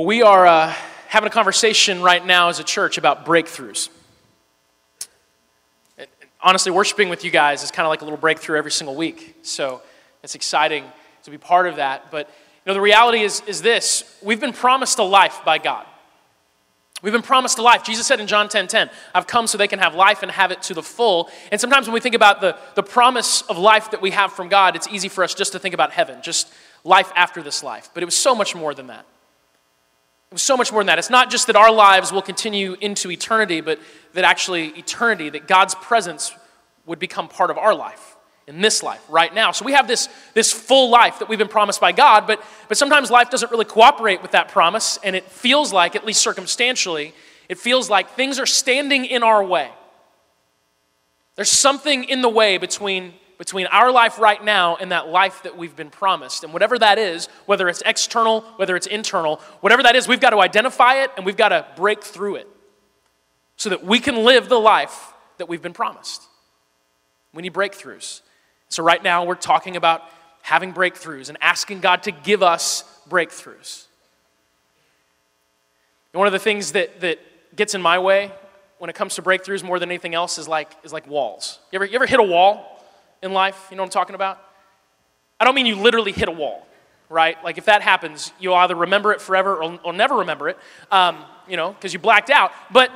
Well, we are uh, having a conversation right now as a church about breakthroughs. And honestly, worshiping with you guys is kind of like a little breakthrough every single week. So it's exciting to be part of that. But you know, the reality is, is this we've been promised a life by God. We've been promised a life. Jesus said in John 10 10, I've come so they can have life and have it to the full. And sometimes when we think about the, the promise of life that we have from God, it's easy for us just to think about heaven, just life after this life. But it was so much more than that. So much more than that. It's not just that our lives will continue into eternity, but that actually eternity, that God's presence would become part of our life in this life right now. So we have this, this full life that we've been promised by God, but, but sometimes life doesn't really cooperate with that promise, and it feels like, at least circumstantially, it feels like things are standing in our way. There's something in the way between, between our life right now and that life that we've been promised. And whatever that is, whether it's external, whether it's internal, whatever that is, we've got to identify it and we've got to break through it so that we can live the life that we've been promised. We need breakthroughs. So, right now, we're talking about having breakthroughs and asking God to give us breakthroughs. And one of the things that, that gets in my way when it comes to breakthroughs more than anything else is like, is like walls. You ever, you ever hit a wall in life? You know what I'm talking about? I don't mean you literally hit a wall, right? Like if that happens, you'll either remember it forever or, or never remember it, um, you know, because you blacked out. But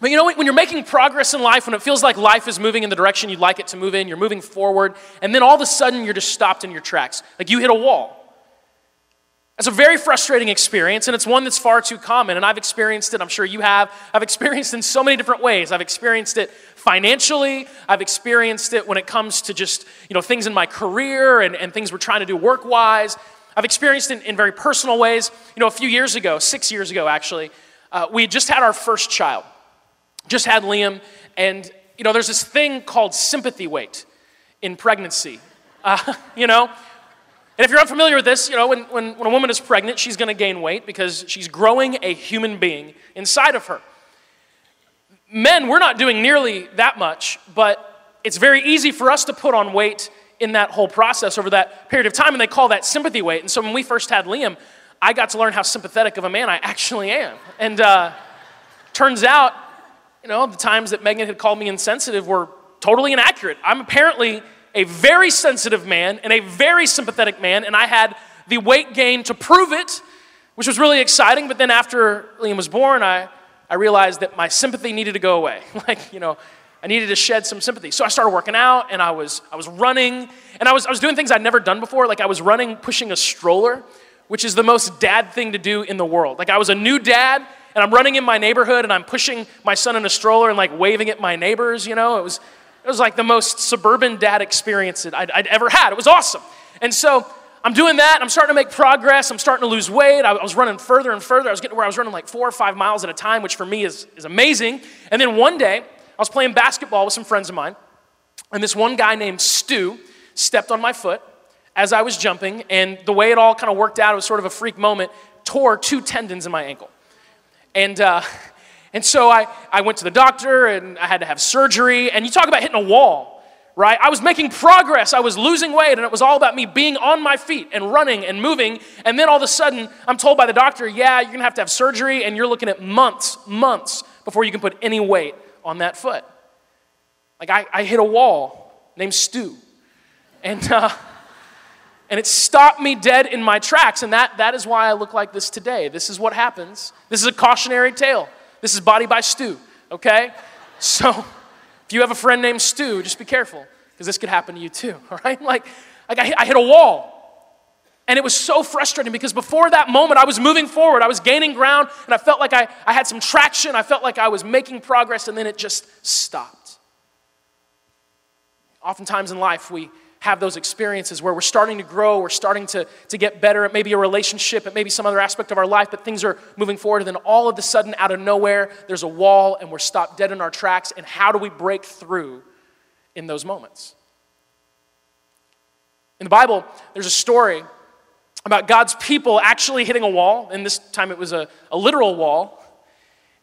but you know, when you're making progress in life, when it feels like life is moving in the direction you'd like it to move in, you're moving forward, and then all of a sudden you're just stopped in your tracks. Like you hit a wall. It's a very frustrating experience, and it's one that's far too common. And I've experienced it, I'm sure you have. I've experienced it in so many different ways. I've experienced it financially, I've experienced it when it comes to just, you know, things in my career and, and things we're trying to do work-wise. I've experienced it in, in very personal ways. You know, a few years ago, six years ago actually, uh, we just had our first child just had Liam, and you know, there's this thing called sympathy weight in pregnancy. Uh, you know, and if you're unfamiliar with this, you know, when, when, when a woman is pregnant, she's going to gain weight because she's growing a human being inside of her. Men, we're not doing nearly that much, but it's very easy for us to put on weight in that whole process over that period of time, and they call that sympathy weight. And so when we first had Liam, I got to learn how sympathetic of a man I actually am. And uh, turns out you know, the times that Megan had called me insensitive were totally inaccurate. I'm apparently a very sensitive man and a very sympathetic man, and I had the weight gain to prove it, which was really exciting. But then after Liam was born, I, I realized that my sympathy needed to go away. like, you know, I needed to shed some sympathy. So I started working out and I was, I was running and I was, I was doing things I'd never done before. Like I was running, pushing a stroller, which is the most dad thing to do in the world. Like I was a new dad and I'm running in my neighborhood and I'm pushing my son in a stroller and like waving at my neighbors, you know. It was, was like the most suburban dad experience that I'd, I'd ever had. It was awesome. And so I'm doing that. I'm starting to make progress. I'm starting to lose weight. I, I was running further and further. I was getting where I was running like four or five miles at a time, which for me is, is amazing. And then one day, I was playing basketball with some friends of mine, and this one guy named Stu stepped on my foot as I was jumping, and the way it all kind of worked out, it was sort of a freak moment, tore two tendons in my ankle. And, uh, and so I, I went to the doctor and I had to have surgery. And you talk about hitting a wall, right? I was making progress. I was losing weight, and it was all about me being on my feet and running and moving. And then all of a sudden, I'm told by the doctor, yeah, you're gonna have to have surgery, and you're looking at months, months before you can put any weight on that foot. Like I, I hit a wall named Stu. And, uh, and it stopped me dead in my tracks. And that, that is why I look like this today. This is what happens. This is a cautionary tale. This is Body by Stu, okay? So if you have a friend named Stu, just be careful because this could happen to you too, all right? Like, like I, I hit a wall. And it was so frustrating because before that moment, I was moving forward. I was gaining ground, and I felt like I, I had some traction. I felt like I was making progress, and then it just stopped. Oftentimes in life, we, have those experiences where we're starting to grow, we're starting to, to get better. at maybe a relationship, it maybe some other aspect of our life, but things are moving forward. And then all of a sudden, out of nowhere, there's a wall and we're stopped dead in our tracks. And how do we break through in those moments? In the Bible, there's a story about God's people actually hitting a wall, and this time it was a, a literal wall.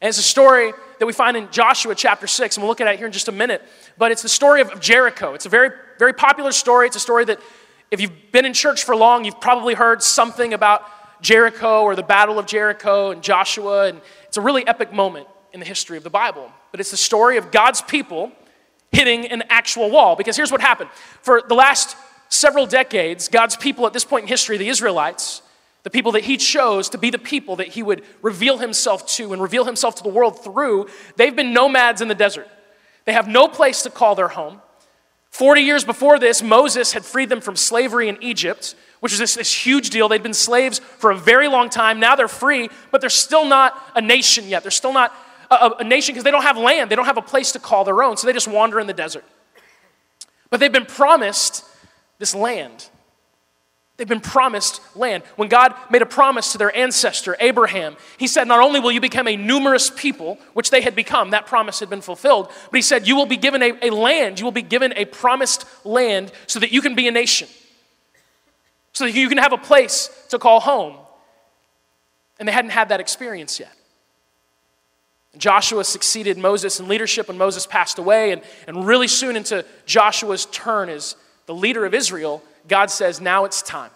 And it's a story that we find in Joshua chapter 6, and we'll look at it here in just a minute. But it's the story of Jericho. It's a very very popular story. It's a story that if you've been in church for long, you've probably heard something about Jericho or the Battle of Jericho and Joshua, and it's a really epic moment in the history of the Bible. But it's the story of God's people hitting an actual wall. Because here's what happened for the last several decades, God's people at this point in history, the Israelites, the people that he chose to be the people that he would reveal himself to and reveal himself to the world through, they've been nomads in the desert. They have no place to call their home. 40 years before this, Moses had freed them from slavery in Egypt, which was this, this, huge deal. They'd been slaves for a very long time. Now they're free, but they're still not a nation yet. They're still not a, a nation because they don't have land. They don't have a place to call their own, so they just wander in the desert. But they've been promised this land. They've been promised land. When God made a promise to their ancestor, Abraham, he said, Not only will you become a numerous people, which they had become, that promise had been fulfilled, but he said, You will be given a, a land, you will be given a promised land so that you can be a nation, so that you can have a place to call home. And they hadn't had that experience yet. Joshua succeeded Moses in leadership when Moses passed away, and, and really soon into Joshua's turn as the leader of Israel, God says, now it's time.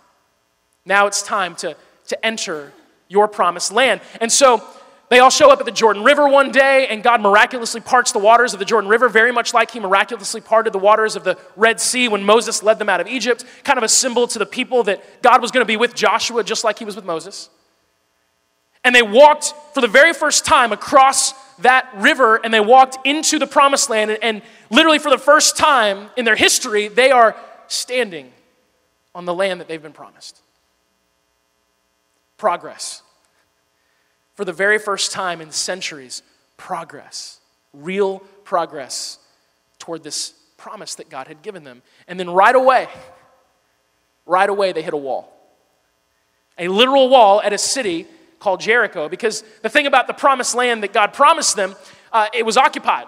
Now it's time to, to enter your promised land. And so they all show up at the Jordan River one day, and God miraculously parts the waters of the Jordan River, very much like He miraculously parted the waters of the Red Sea when Moses led them out of Egypt, kind of a symbol to the people that God was going to be with Joshua just like He was with Moses. And they walked for the very first time across that river and they walked into the promised land. And, and literally, for the first time in their history, they are standing on the land that they've been promised. Progress. For the very first time in centuries, progress. Real progress toward this promise that God had given them. And then right away, right away, they hit a wall. A literal wall at a city called Jericho. Because the thing about the promised land that God promised them, uh, it was occupied.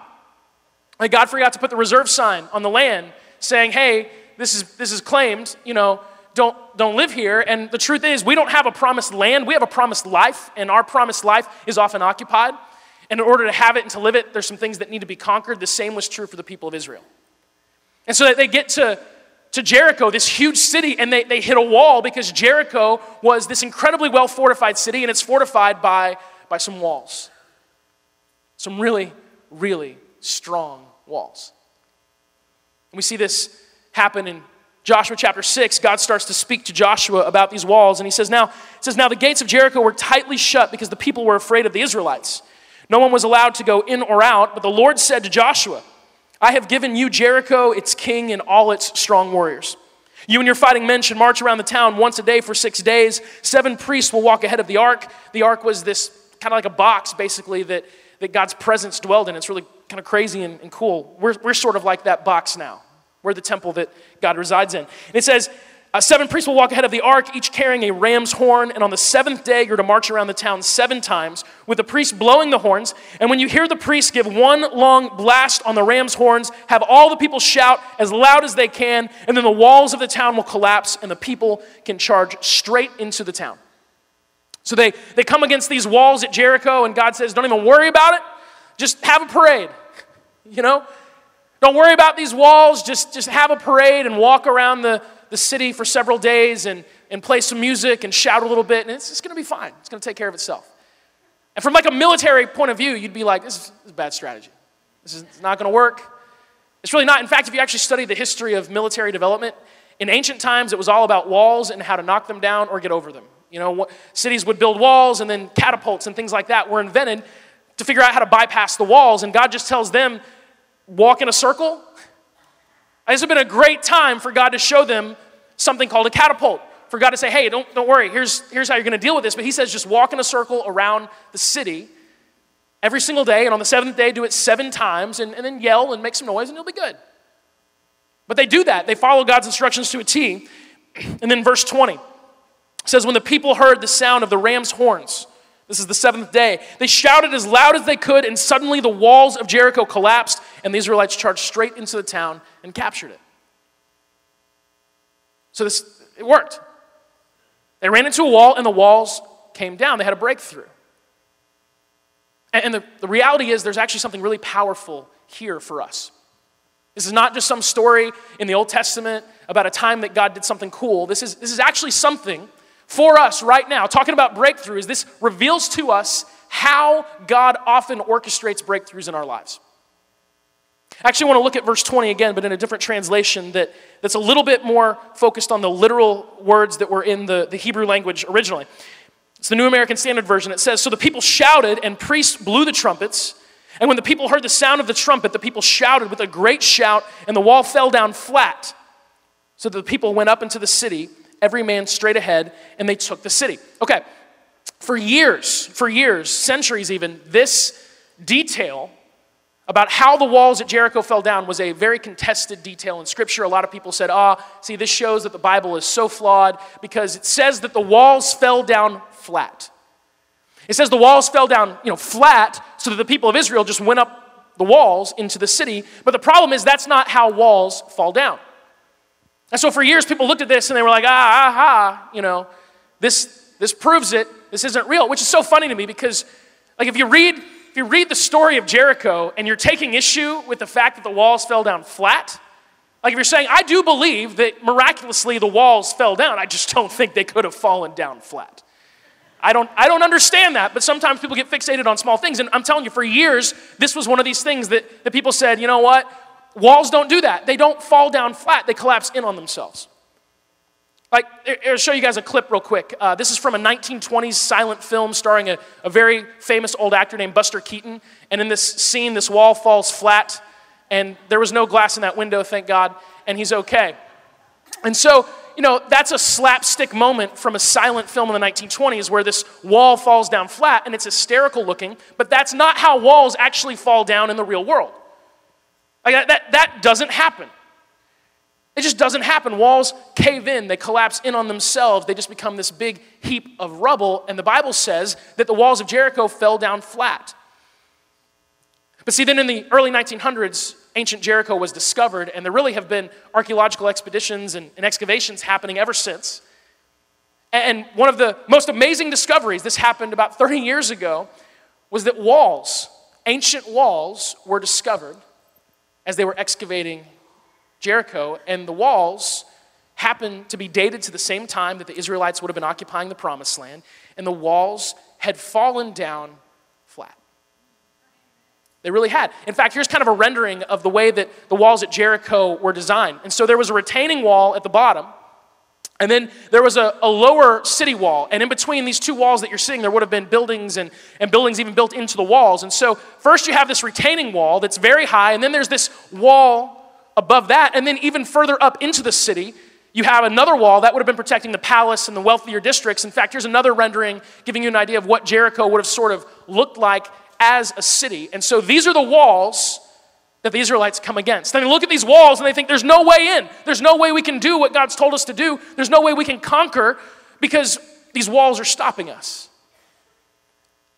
Like God forgot to put the reserve sign on the land saying, hey, this is, this is claimed, you know, don't, don't live here. And the truth is, we don't have a promised land, we have a promised life, and our promised life is often occupied. And in order to have it and to live it, there's some things that need to be conquered. The same was true for the people of Israel. And so that they get to, to Jericho, this huge city, and they, they hit a wall because Jericho was this incredibly well fortified city, and it's fortified by, by some walls. Some really, really strong walls. And we see this happen in Joshua chapter 6, God starts to speak to Joshua about these walls, and he says, Now, it says, Now the gates of Jericho were tightly shut because the people were afraid of the Israelites. No one was allowed to go in or out, but the Lord said to Joshua, I have given you Jericho, its king, and all its strong warriors. You and your fighting men should march around the town once a day for six days. Seven priests will walk ahead of the ark. The ark was this kind of like a box, basically, that, that God's presence dwelled in. It's really kind of crazy and, and cool. We're, we're sort of like that box now. We're the temple that God resides in. And it says, uh, Seven priests will walk ahead of the ark, each carrying a ram's horn, and on the seventh day you're to march around the town seven times, with the priest blowing the horns. And when you hear the priest give one long blast on the ram's horns, have all the people shout as loud as they can, and then the walls of the town will collapse, and the people can charge straight into the town. So they, they come against these walls at Jericho, and God says, Don't even worry about it, just have a parade. You know, don't worry about these walls. Just, just have a parade and walk around the, the city for several days and, and play some music and shout a little bit, and it's, it's going to be fine. It's going to take care of itself. And from like a military point of view, you'd be like, this is, this is a bad strategy. This is not going to work. It's really not. In fact, if you actually study the history of military development, in ancient times, it was all about walls and how to knock them down or get over them. You know, cities would build walls, and then catapults and things like that were invented to figure out how to bypass the walls. And God just tells them, walk in a circle. This has been a great time for God to show them something called a catapult. For God to say, hey, don't, don't worry, here's, here's how you're going to deal with this. But He says, just walk in a circle around the city every single day. And on the seventh day, do it seven times and, and then yell and make some noise, and you'll be good. But they do that. They follow God's instructions to a T. And then verse 20 says, When the people heard the sound of the ram's horns, this is the seventh day. They shouted as loud as they could, and suddenly the walls of Jericho collapsed, and the Israelites charged straight into the town and captured it. So this it worked. They ran into a wall, and the walls came down. They had a breakthrough. And, and the, the reality is, there's actually something really powerful here for us. This is not just some story in the Old Testament about a time that God did something cool. This is, this is actually something for us right now, talking about breakthroughs, this reveals to us how God often orchestrates breakthroughs in our lives. I actually want to look at verse 20 again, but in a different translation that, that's a little bit more focused on the literal words that were in the, the Hebrew language originally. It's the New American Standard Version. It says So the people shouted, and priests blew the trumpets. And when the people heard the sound of the trumpet, the people shouted with a great shout, and the wall fell down flat. So the people went up into the city, every man straight ahead, and they took the city. Okay, for years, for years, centuries even, this detail about how the walls at Jericho fell down was a very contested detail in Scripture. A lot of people said, ah, see, this shows that the Bible is so flawed because it says that the walls fell down flat. It says the walls fell down, you know, flat so that the people of Israel just went up the walls into the city. But the problem is that's not how walls fall down. And so for years, people looked at this and they were like, ah, ah, ah, you know, this, this proves it. This isn't real, which is so funny to me because, like, if you read if you read the story of Jericho and you're taking issue with the fact that the walls fell down flat, like if you're saying, I do believe that miraculously the walls fell down, I just don't think they could have fallen down flat. I don't, I don't understand that, but sometimes people get fixated on small things. And I'm telling you, for years, this was one of these things that, that people said, you know what? Walls don't do that. They don't fall down flat, they collapse in on themselves. Like, I'll show you guys a clip real quick. Uh, this is from a 1920s silent film starring a, a very famous old actor named Buster Keaton. And in this scene, this wall falls flat, and there was no glass in that window, thank God, and he's okay. And so, you know, that's a slapstick moment from a silent film in the 1920s where this wall falls down flat and it's hysterical looking, but that's not how walls actually fall down in the real world. Like that, that doesn't happen. It just doesn't happen. Walls cave in, they collapse in on themselves, they just become this big heap of rubble. And the Bible says that the walls of Jericho fell down flat. But see, then in the early 1900s, ancient Jericho was discovered, and there really have been archaeological expeditions and, and excavations happening ever since. And one of the most amazing discoveries, this happened about 30 years ago, was that walls, ancient walls, were discovered as they were excavating Jericho, and the walls happened to be dated to the same time that the Israelites would have been occupying the promised land, and the walls had fallen down flat. They really had. In fact, here's kind of a rendering of the way that the walls at Jericho were designed. And so there was a retaining wall at the bottom, and then there was a, a, lower city wall. And in between these two walls that you're seeing, there would have been buildings and, and buildings even built into the walls. And so, first you have this retaining wall that's very high, and then there's this wall above that, and then even further up into the city, you have another wall that would have been protecting the palace and the wealthier districts. In fact, here's another rendering giving you an idea of what Jericho would have sort of looked like as a city. And so these are the walls that the Israelites come against. Then they look at these walls and they think, there's no way in. There's no way we can do what God's told us to do. There's no way we can conquer because these walls are stopping us.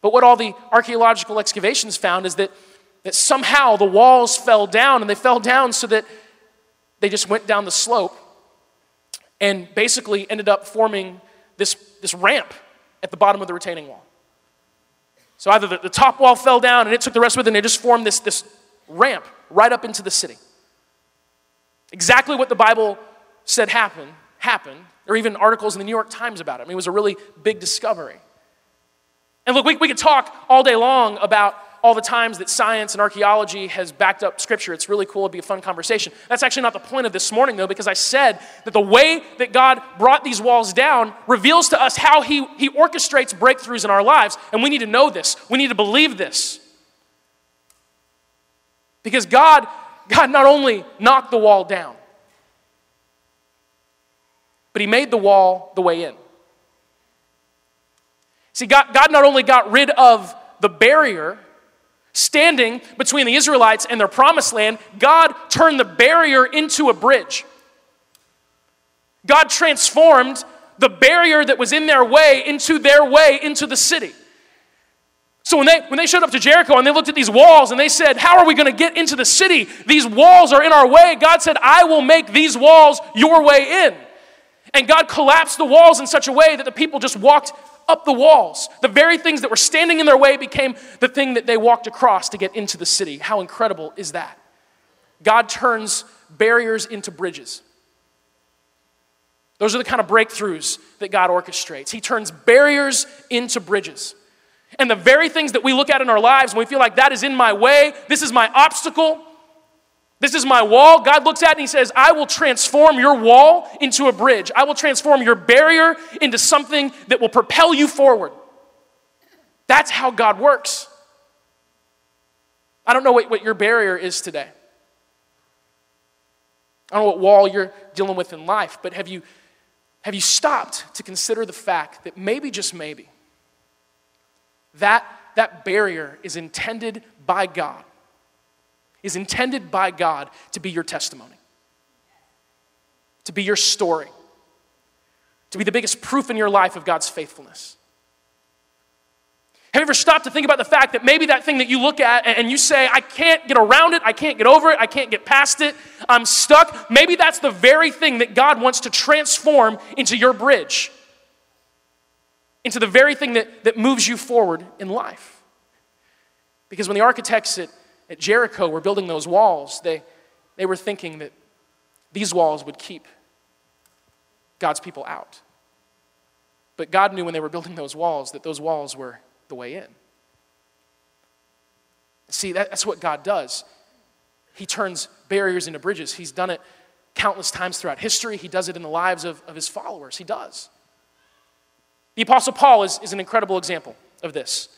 But what all the archaeological excavations found is that that somehow the walls fell down, and they fell down so that they just went down the slope and basically ended up forming this, this ramp at the bottom of the retaining wall. So either the, the top wall fell down and it took the rest of it, and they just formed this, this ramp right up into the city. Exactly what the Bible said happened, happened. There are even articles in the New York Times about it. I mean, it was a really big discovery. And look, we, we could talk all day long about all the times that science and archaeology has backed up scripture. It's really cool. It'd be a fun conversation. That's actually not the point of this morning, though, because I said that the way that God brought these walls down reveals to us how He, he orchestrates breakthroughs in our lives. And we need to know this, we need to believe this. Because God, God not only knocked the wall down, but He made the wall the way in. See, God, God not only got rid of the barrier standing between the Israelites and their promised land, God turned the barrier into a bridge. God transformed the barrier that was in their way into their way into the city. So when they, when they showed up to Jericho and they looked at these walls and they said, How are we going to get into the city? These walls are in our way. God said, I will make these walls your way in. And God collapsed the walls in such a way that the people just walked up the walls. The very things that were standing in their way became the thing that they walked across to get into the city. How incredible is that? God turns barriers into bridges. Those are the kind of breakthroughs that God orchestrates. He turns barriers into bridges. And the very things that we look at in our lives when we feel like that is in my way, this is my obstacle, this is my wall, God looks at it and He says, I will transform your wall into a bridge. I will transform your barrier into something that will propel you forward. That's how God works. I don't know what, what your barrier is today. I don't know what wall you're dealing with in life, but have you, have you stopped to consider the fact that maybe, just maybe, that, that barrier is intended by God, is intended by God to be your testimony, to be your story, to be the biggest proof in your life of God's faithfulness. Have you ever stopped to think about the fact that maybe that thing that you look at and you say, I can't get around it, I can't get over it, I can't get past it, I'm stuck? Maybe that's the very thing that God wants to transform into your bridge, into the very thing that, that moves you forward in life. Because when the architects at, at Jericho were building those walls, they, they were thinking that these walls would keep God's people out. But God knew when they were building those walls that those walls were the way in. See, that, that's what God does. He turns barriers into bridges. He's done it countless times throughout history. He does it in the lives of, of his followers. He does. The Apostle Paul is, is an incredible example of this.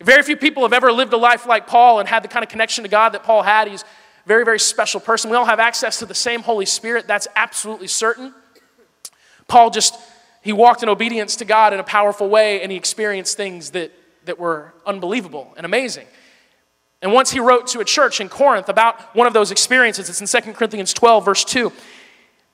Very few people have ever lived a life like Paul and had the kind of connection to God that Paul had. He's a very, very special person. We all have access to the same Holy Spirit. That's absolutely certain. Paul just he walked in obedience to God in a powerful way and he experienced things that, that were unbelievable and amazing. And once he wrote to a church in Corinth about one of those experiences, it's in 2 Corinthians 12, verse 2.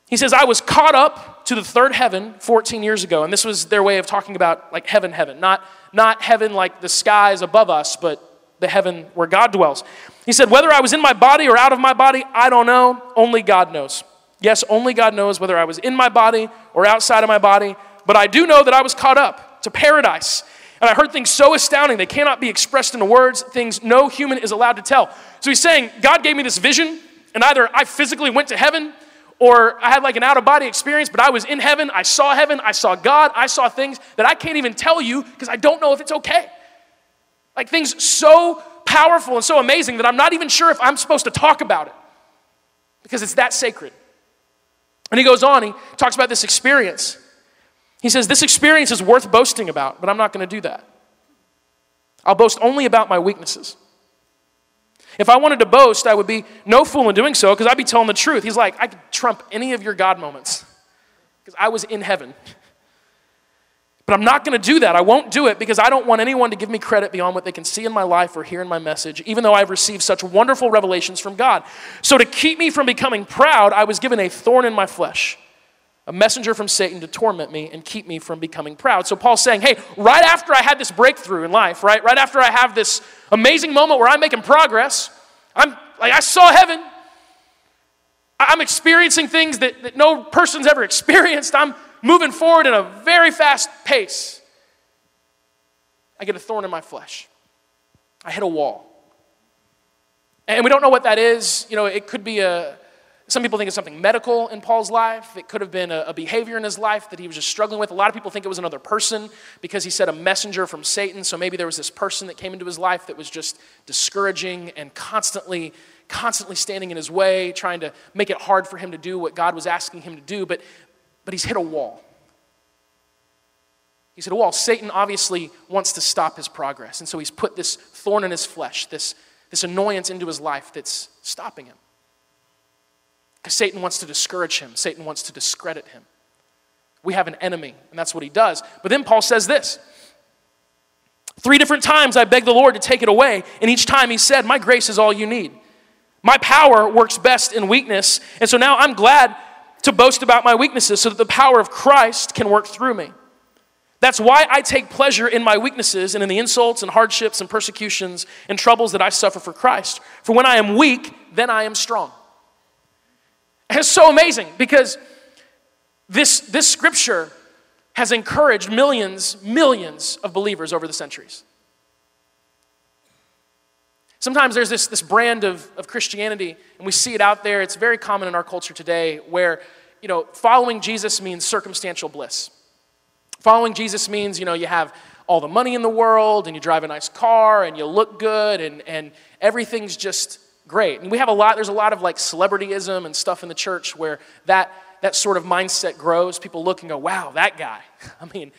He says, I was caught up to the third heaven 14 years ago. And this was their way of talking about like heaven, heaven. Not, not heaven like the skies above us, but the heaven where God dwells. He said, Whether I was in my body or out of my body, I don't know. Only God knows. Yes, only God knows whether I was in my body or outside of my body, but I do know that I was caught up to paradise. And I heard things so astounding, they cannot be expressed into words, things no human is allowed to tell. So he's saying, God gave me this vision, and either I physically went to heaven or I had like an out of body experience, but I was in heaven, I saw heaven, I saw God, I saw things that I can't even tell you because I don't know if it's okay. Like things so powerful and so amazing that I'm not even sure if I'm supposed to talk about it because it's that sacred. And he goes on, he talks about this experience. He says, This experience is worth boasting about, but I'm not going to do that. I'll boast only about my weaknesses. If I wanted to boast, I would be no fool in doing so because I'd be telling the truth. He's like, I could trump any of your God moments because I was in heaven. But I'm not going to do that. I won't do it because I don't want anyone to give me credit beyond what they can see in my life or hear in my message, even though I've received such wonderful revelations from God. So, to keep me from becoming proud, I was given a thorn in my flesh, a messenger from Satan to torment me and keep me from becoming proud. So, Paul's saying, hey, right after I had this breakthrough in life, right, right after I have this amazing moment where I'm making progress, I'm like, I saw heaven. I'm experiencing things that, that no person's ever experienced. I'm moving forward in a very fast pace, I get a thorn in my flesh. I hit a wall. And we don't know what that is. You know, it could be a, some people think it's something medical in Paul's life. It could have been a, a, behavior in his life that he was just struggling with. A lot of people think it was another person because he said a messenger from Satan. So maybe there was this person that came into his life that was just discouraging and constantly, constantly standing in his way, trying to make it hard for him to do what God was asking him to do. But but he's hit a wall. He's hit a wall. Satan obviously wants to stop his progress. And so he's put this thorn in his flesh, this, this annoyance into his life that's stopping him. Satan wants to discourage him, Satan wants to discredit him. We have an enemy, and that's what he does. But then Paul says this Three different times I begged the Lord to take it away, and each time he said, My grace is all you need. My power works best in weakness. And so now I'm glad to boast about my weaknesses so that the power of Christ can work through me. That's why I take pleasure in my weaknesses and in the insults and hardships and persecutions and troubles that I suffer for Christ. For when I am weak, then I am strong. And it's so amazing because this, this scripture has encouraged millions, millions of believers over the centuries. Sometimes there's this, this brand of, of Christianity, and we see it out there. It's very common in our culture today where you know, following Jesus means circumstantial bliss. Following Jesus means, you know, you have all the money in the world and you drive a nice car and you look good and, and everything's just great. And we have a lot, there's a lot of like celebrityism and stuff in the church where that, that sort of mindset grows. People look and go, wow, that guy. I mean,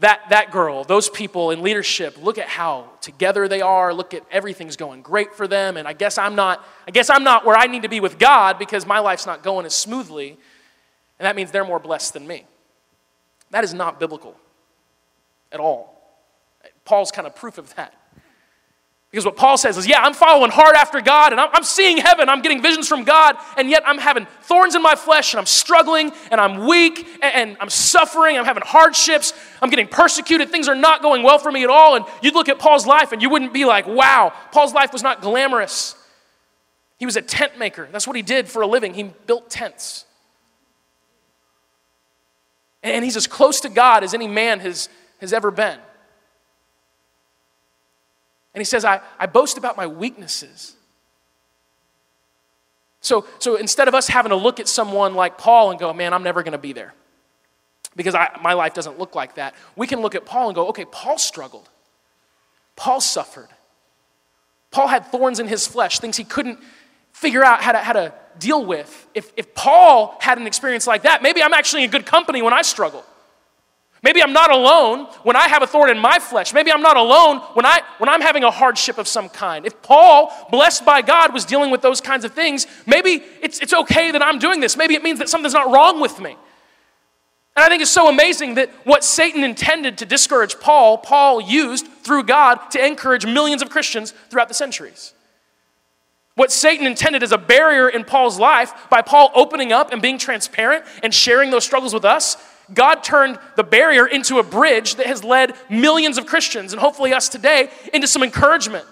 that, that girl, those people in leadership, look at how together they are, look at everything's going great for them, and I guess I'm not, I guess I'm not where I need to be with God because my life's not going as smoothly, and that means they're more blessed than me. That is not biblical at all. Paul's kind of proof of that. Because what Paul says is, yeah, I'm following hard after God and I'm, I'm, seeing heaven, I'm getting visions from God, and yet I'm having thorns in my flesh and I'm struggling and I'm weak and, and I'm suffering, I'm having hardships, I'm getting persecuted, things are not going well for me at all. And you'd look at Paul's life and you wouldn't be like, wow, Paul's life was not glamorous. He was a tent maker. That's what he did for a living. He built tents. And he's as close to God as any man has, has ever been. And he says, I, I boast about my weaknesses. So, so instead of us having to look at someone like Paul and go, man, I'm never going to be there because I, my life doesn't look like that, we can look at Paul and go, okay, Paul struggled. Paul suffered. Paul had thorns in his flesh, things he couldn't figure out how to, how to deal with. If, if Paul had an experience like that, maybe I'm actually in good company when I struggle. Maybe I'm not alone when I have a thorn in my flesh. Maybe I'm not alone when, I, when I'm having a hardship of some kind. If Paul, blessed by God, was dealing with those kinds of things, maybe it's, it's okay that I'm doing this. Maybe it means that something's not wrong with me. And I think it's so amazing that what Satan intended to discourage Paul, Paul used through God to encourage millions of Christians throughout the centuries. What Satan intended as a barrier in Paul's life by Paul opening up and being transparent and sharing those struggles with us God turned the barrier into a bridge that has led millions of Christians, and hopefully us today, into some encouragement.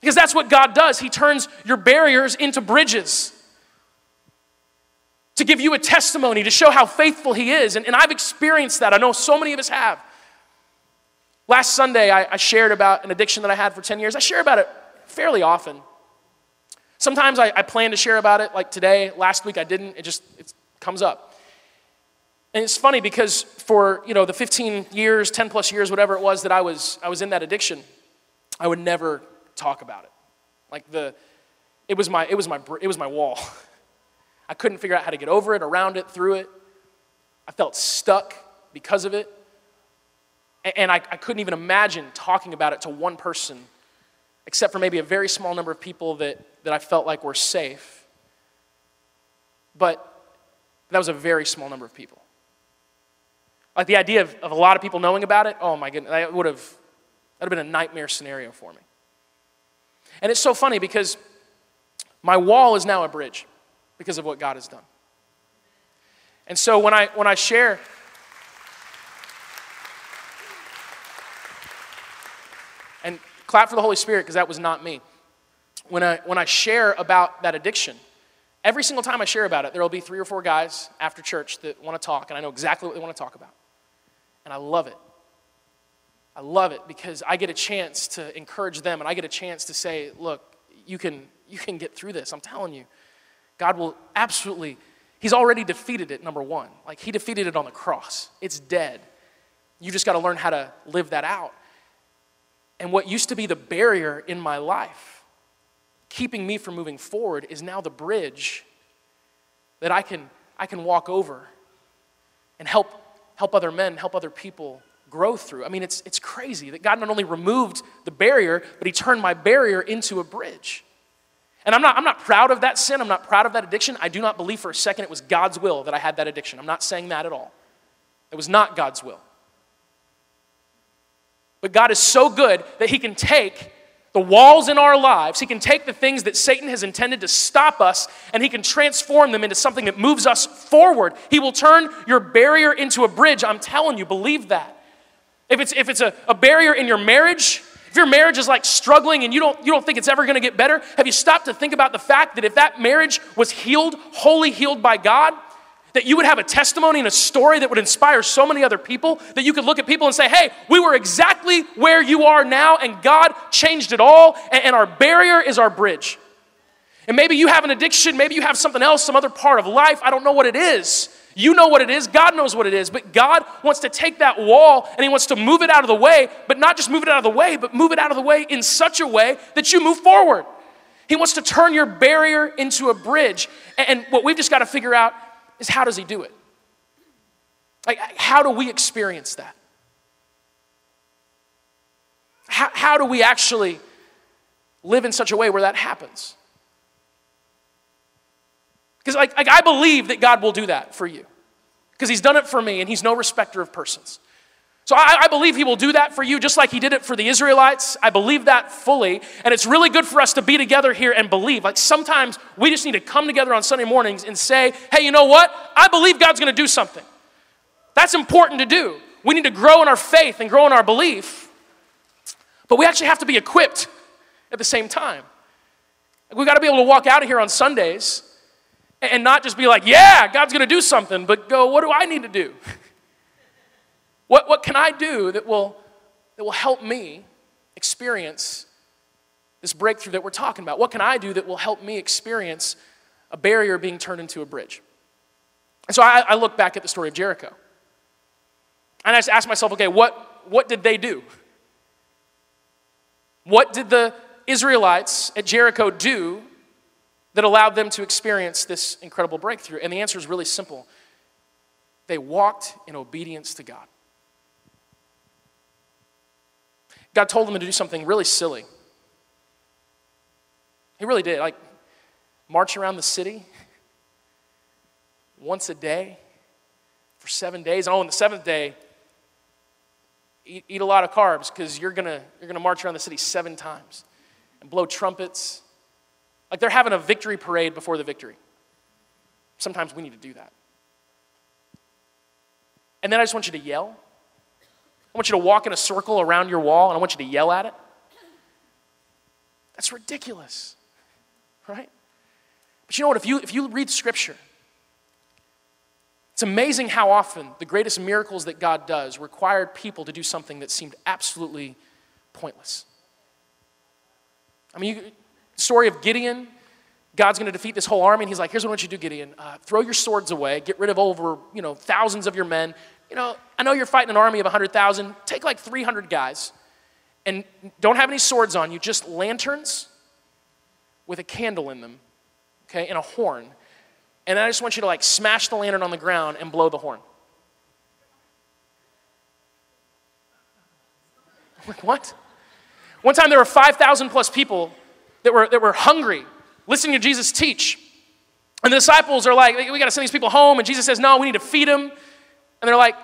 Because that's what God does. He turns your barriers into bridges to give you a testimony, to show how faithful He is. And, and I've experienced that. I know so many of us have. Last Sunday, I, I shared about an addiction that I had for 10 years. I share about it fairly often. Sometimes I, I plan to share about it, like today. Last week I didn't. It just it comes up. And it's funny because for, you know, the 15 years, 10 plus years, whatever it was that I was, I was in that addiction, I would never talk about it. Like the, it was my, it was my, it was my wall. I couldn't figure out how to get over it, around it, through it. I felt stuck because of it. And I, I couldn't even imagine talking about it to one person, except for maybe a very small number of people that, that I felt like were safe. But that was a very small number of people. Like the idea of, of a lot of people knowing about it, oh my goodness, that would have that would have been a nightmare scenario for me. And it's so funny because my wall is now a bridge because of what God has done. And so when I when I share and clap for the Holy Spirit because that was not me. When I when I share about that addiction, every single time I share about it, there will be three or four guys after church that want to talk, and I know exactly what they want to talk about. And I love it. I love it because I get a chance to encourage them and I get a chance to say, look, you can, you can get through this. I'm telling you. God will absolutely, He's already defeated it, number one. Like He defeated it on the cross, it's dead. You just got to learn how to live that out. And what used to be the barrier in my life, keeping me from moving forward, is now the bridge that I can, I can walk over and help help other men, help other people grow through. I mean, it's, it's crazy that God not only removed the barrier, but He turned my barrier into a bridge. And I'm not, I'm not proud of that sin. I'm not proud of that addiction. I do not believe for a second it was God's will that I had that addiction. I'm not saying that at all. It was not God's will. But God is so good that He can take the walls in our lives, He can take the things that Satan has intended to stop us and He can transform them into something that moves us forward. He will turn your barrier into a bridge. I'm telling you, believe that. If it's, if it's a, a barrier in your marriage, if your marriage is like struggling and you don't, you don't think it's ever going to get better, have you stopped to think about the fact that if that marriage was healed, wholly healed by God, that you would have a testimony and a story that would inspire so many other people that you could look at people and say, hey, we were exactly where you are now, and God changed it all, and our barrier is our bridge. And maybe you have an addiction, maybe you have something else, some other part of life. I don't know what it is. You know what it is, God knows what it is, but God wants to take that wall and He wants to move it out of the way, but not just move it out of the way, but move it out of the way in such a way that you move forward. He wants to turn your barrier into a bridge. And what we've just got to figure out is how does He do it? Like, how do we experience that? How, how do we actually live in such a way where that happens? Because, like, like, I believe that God will do that for you. Because He's done it for me, and He's no respecter of persons. So I, I, believe He will do that for you, just like He did it for the Israelites. I believe that fully. And it's really good for us to be together here and believe. Like, sometimes we just need to come together on Sunday mornings and say, hey, you know what? I believe God's going to do something. That's important to do. We need to grow in our faith and grow in our belief. But we actually have to be equipped at the same time. We've got to be able to walk out of here on Sundays and not just be like, yeah, God's going to do something, but go, what do I need to do? what, what can I do that will, that will help me experience this breakthrough that we're talking about? What can I do that will help me experience a barrier being turned into a bridge? And so I, I look back at the story of Jericho. And I just ask myself, okay, what, what did they do? What did the Israelites at Jericho do that allowed them to experience this incredible breakthrough? And the answer is really simple they walked in obedience to God. God told them to do something really silly. He really did. Like, march around the city once a day for seven days. Oh, on the seventh day, eat, eat a lot of carbs because you're going you're going to march around the city seven times and blow trumpets like they're having a victory parade before the victory. Sometimes we need to do that. And then I just want you to yell. I want you to walk in a circle around your wall and I want you to yell at it. That's ridiculous, right? But you know what? If you, if you read scripture, it's amazing how often the greatest miracles that God does required people to do something that seemed absolutely pointless. I mean, you, story of Gideon. God's going to defeat this whole army, and he's like, here's what I want you to do, Gideon. Uh, throw your swords away, get rid of over, you know, thousands of your men. You know, I know you're fighting an army of 100,000. Take like 300 guys and don't have any swords on you, just lanterns with a candle in them, okay, and a horn. And I just want you to like smash the lantern on the ground and blow the horn. like, what? One time there were 5,000 plus people that were, that were hungry, listening to Jesus teach. And the disciples are like, we got to send these people home. And Jesus says, no, we need to feed them. And they're like,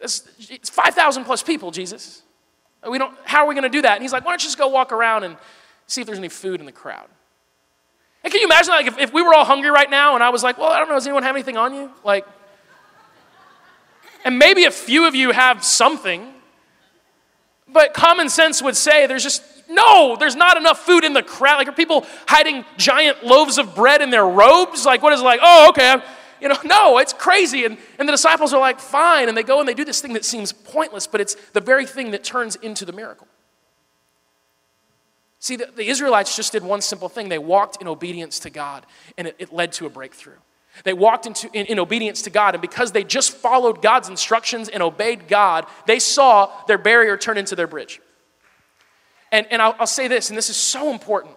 it's, 5,000 plus people, Jesus. We don't, how are we going to do that? And he's like, why don't you just go walk around and see if there's any food in the crowd? And can you imagine, like, if, if we were all hungry right now and I was like, well, I don't know, does anyone have anything on you? Like, and maybe a few of you have something, but common sense would say there's just no, there's not enough food in the crowd. Like, are people hiding giant loaves of bread in their robes? Like, what is it like? Oh, okay. You know, no, it's crazy. And, and the disciples are like, fine. And they go and they do this thing that seems pointless, but it's the very thing that turns into the miracle. See, the, the Israelites just did one simple thing they walked in obedience to God, and it, it led to a breakthrough. They walked into, in, in, obedience to God, and because they just followed God's instructions and obeyed God, they saw their barrier turn into their bridge. And, and I'll, I'll say this, and this is so important.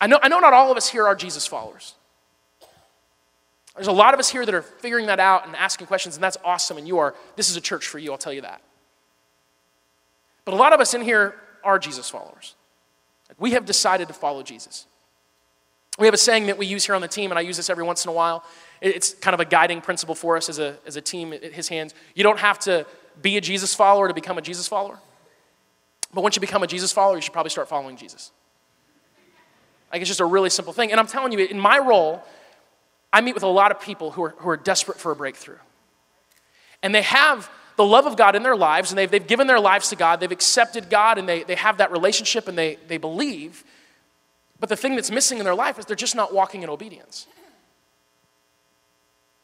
I know, I know not all of us here are Jesus followers. There's a lot of us here that are figuring that out and asking questions, and that's awesome. And you are, this is a church for you, I'll tell you that. But a lot of us in here are Jesus followers. We have decided to follow Jesus. We have a saying that we use here on the team, and I use this every once in a while. It's kind of a guiding principle for us as a, as a team at his hands. You don't have to be a Jesus follower to become a Jesus follower. But once you become a Jesus follower, you should probably start following Jesus. Like it's just a really simple thing. And I'm telling you, in my role, I meet with a lot of people who are, who are desperate for a breakthrough. And they have the love of God in their lives, and they've, they've given their lives to God, they've accepted God, and they, they have that relationship and they, they believe. But the thing that's missing in their life is they're just not walking in obedience.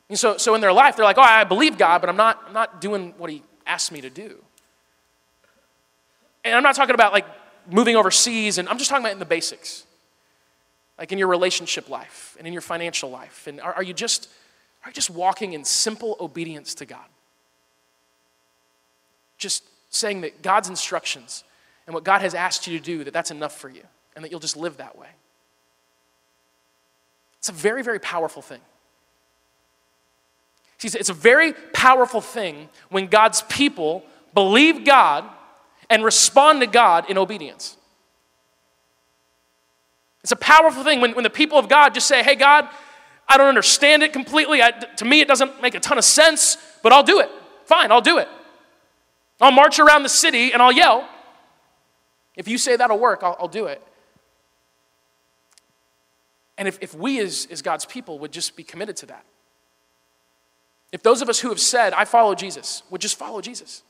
And so, so in their life, they're like, oh, I believe God, but I'm not, I'm not doing what He asked me to do. And I'm not talking about like moving overseas, and I'm just talking about in the basics, like in your relationship life and in your financial life. And are, are you just are you just walking in simple obedience to God? Just saying that God's instructions and what God has asked you to do, that that's enough for you, and that you'll just live that way. It's a very, very powerful thing. See, it's a very powerful thing when God's people believe God and respond to God in obedience. It's a powerful thing when, when the people of God just say, hey, God, I don't understand it completely. I, to me, it doesn't make a ton of sense, but I'll do it. Fine, I'll do it. I'll march around the city and I'll yell. If you say that'll work, I'll, I'll do it. And if, if we as, as God's people would just be committed to that, if those of us who have said, I follow Jesus, would just follow Jesus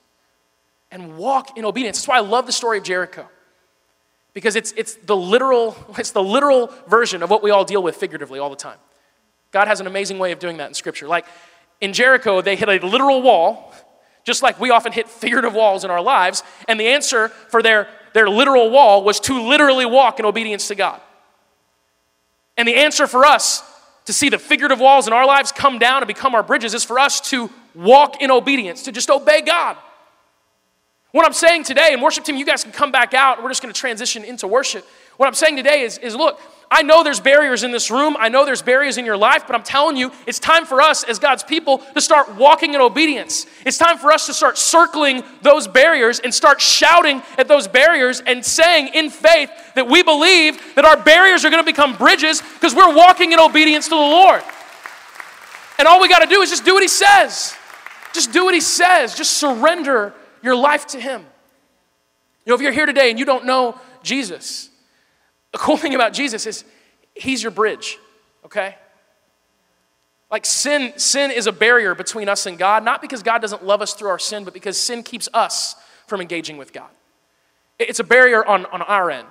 and walk in obedience. That's why I love the story of Jericho. Because it's, it's, the literal, it's the literal version of what we all deal with figuratively all the time. God has an amazing way of doing that in Scripture. Like in Jericho, they hit a literal wall, just like we often hit figurative walls in our lives, and the answer for their, their literal wall was to literally walk in obedience to God. And the answer for us to see the figurative walls in our lives come down and become our bridges is for us to walk in obedience, to just obey God. What I'm saying today, and worship team, you guys can come back out. We're just going to transition into worship. What I'm saying today is, is look, I know there's barriers in this room. I know there's barriers in your life, but I'm telling you, it's time for us as God's people to start walking in obedience. It's time for us to start circling those barriers and start shouting at those barriers and saying in faith that we believe that our barriers are going to become bridges because we're walking in obedience to the Lord. And all we got to do is just do what He says. Just do what He says. Just surrender your life to Him. You know, if you're here today and you don't know Jesus, the cool thing about Jesus is He's your bridge, okay? Like sin, sin is a barrier between us and God, not because God doesn't love us through our sin, but because sin keeps us from engaging with God. It's a barrier on, on our end.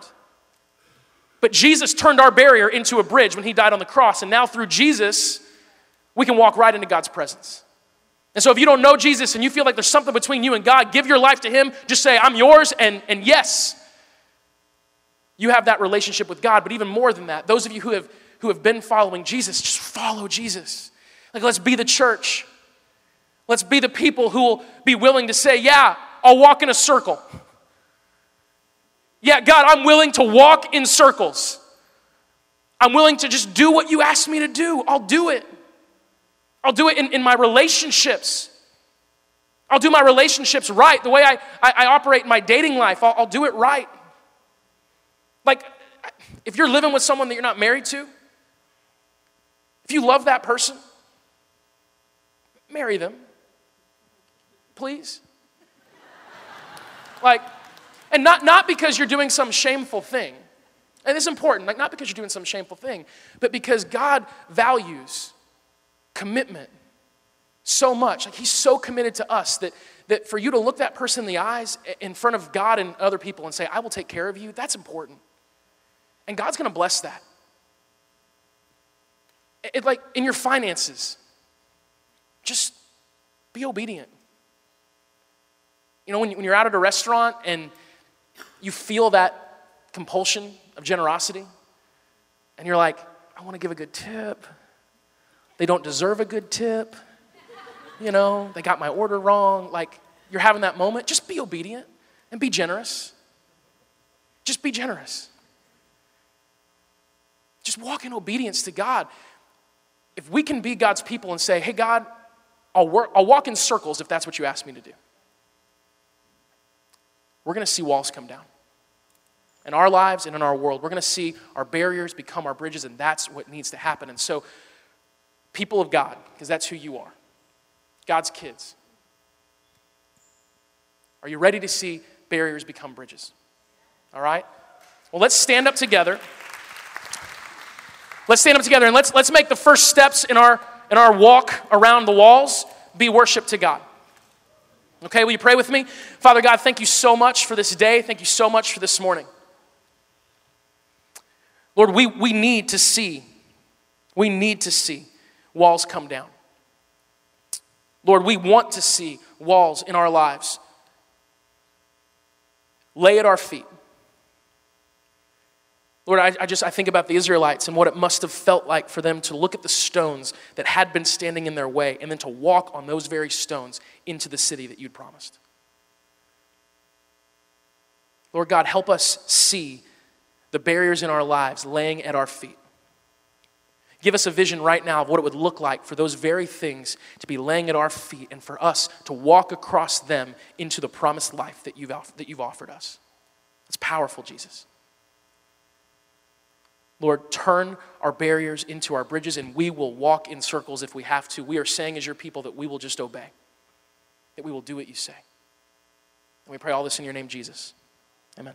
But Jesus turned our barrier into a bridge when he died on the cross, and now through Jesus, we can walk right into God's presence. And so if you don't know Jesus and you feel like there's something between you and God, give your life to Him. Just say, I'm yours, and, and yes, you have that relationship with God. But even more than that, those of you who have, who have been following Jesus, just follow Jesus. Like, let's be the church. Let's be the people who will be willing to say, Yeah, I'll walk in a circle. Yeah, God, I'm willing to walk in circles. I'm willing to just do what you ask me to do. I'll do it. I'll do it in, in my relationships. I'll do my relationships right. The way I, I, I operate in my dating life, I'll, I'll do it right. Like, if you're living with someone that you're not married to, if you love that person, marry them. Please. Like, and not, not because you're doing some shameful thing. And it's important, like not because you're doing some shameful thing, but because God values commitment so much. Like he's so committed to us that, that for you to look that person in the eyes in front of God and other people and say, I will take care of you, that's important. And God's gonna bless that. It, like in your finances, just be obedient. You know, when, when you're out at a restaurant and you feel that compulsion of generosity, and you're like, I wanna give a good tip they don't deserve a good tip. You know, they got my order wrong. Like, you're having that moment. Just be obedient and be generous. Just be generous. Just walk in obedience to God. If we can be God's people and say, hey, God, I'll, work, I'll walk in circles if that's what you ask me to do, we're going to see walls come down. In our lives and in our world, we're going to see our barriers become our bridges, and that's what needs to happen. And so, people of God, because that's who you are. God's kids. Are you ready to see barriers become bridges? All right? Well, let's stand up together. Let's stand up together and let's, let's make the first steps in our, in our walk around the walls be worship to God. Okay, will you pray with me? Father God, thank you so much for this day. Thank you so much for this morning. Lord, we, we need to see, we need to see walls come down. Lord, we want to see walls in our lives lay at our feet Lord, I, I, just I think about the Israelites and what it must have felt like for them to look at the stones that had been standing in their way and then to walk on those very stones into the city that you'd promised. Lord God, help us see the barriers in our lives laying at our feet. Give us a vision right now of what it would look like for those very things to be laying at our feet and for us to walk across them into the promised life that you've, that you've offered us. It's powerful, Jesus. Lord, turn our barriers into our bridges and we will walk in circles if we have to. We are saying as your people that we will just obey, that we will do what you say. And we pray all this in your name, Jesus. Amen.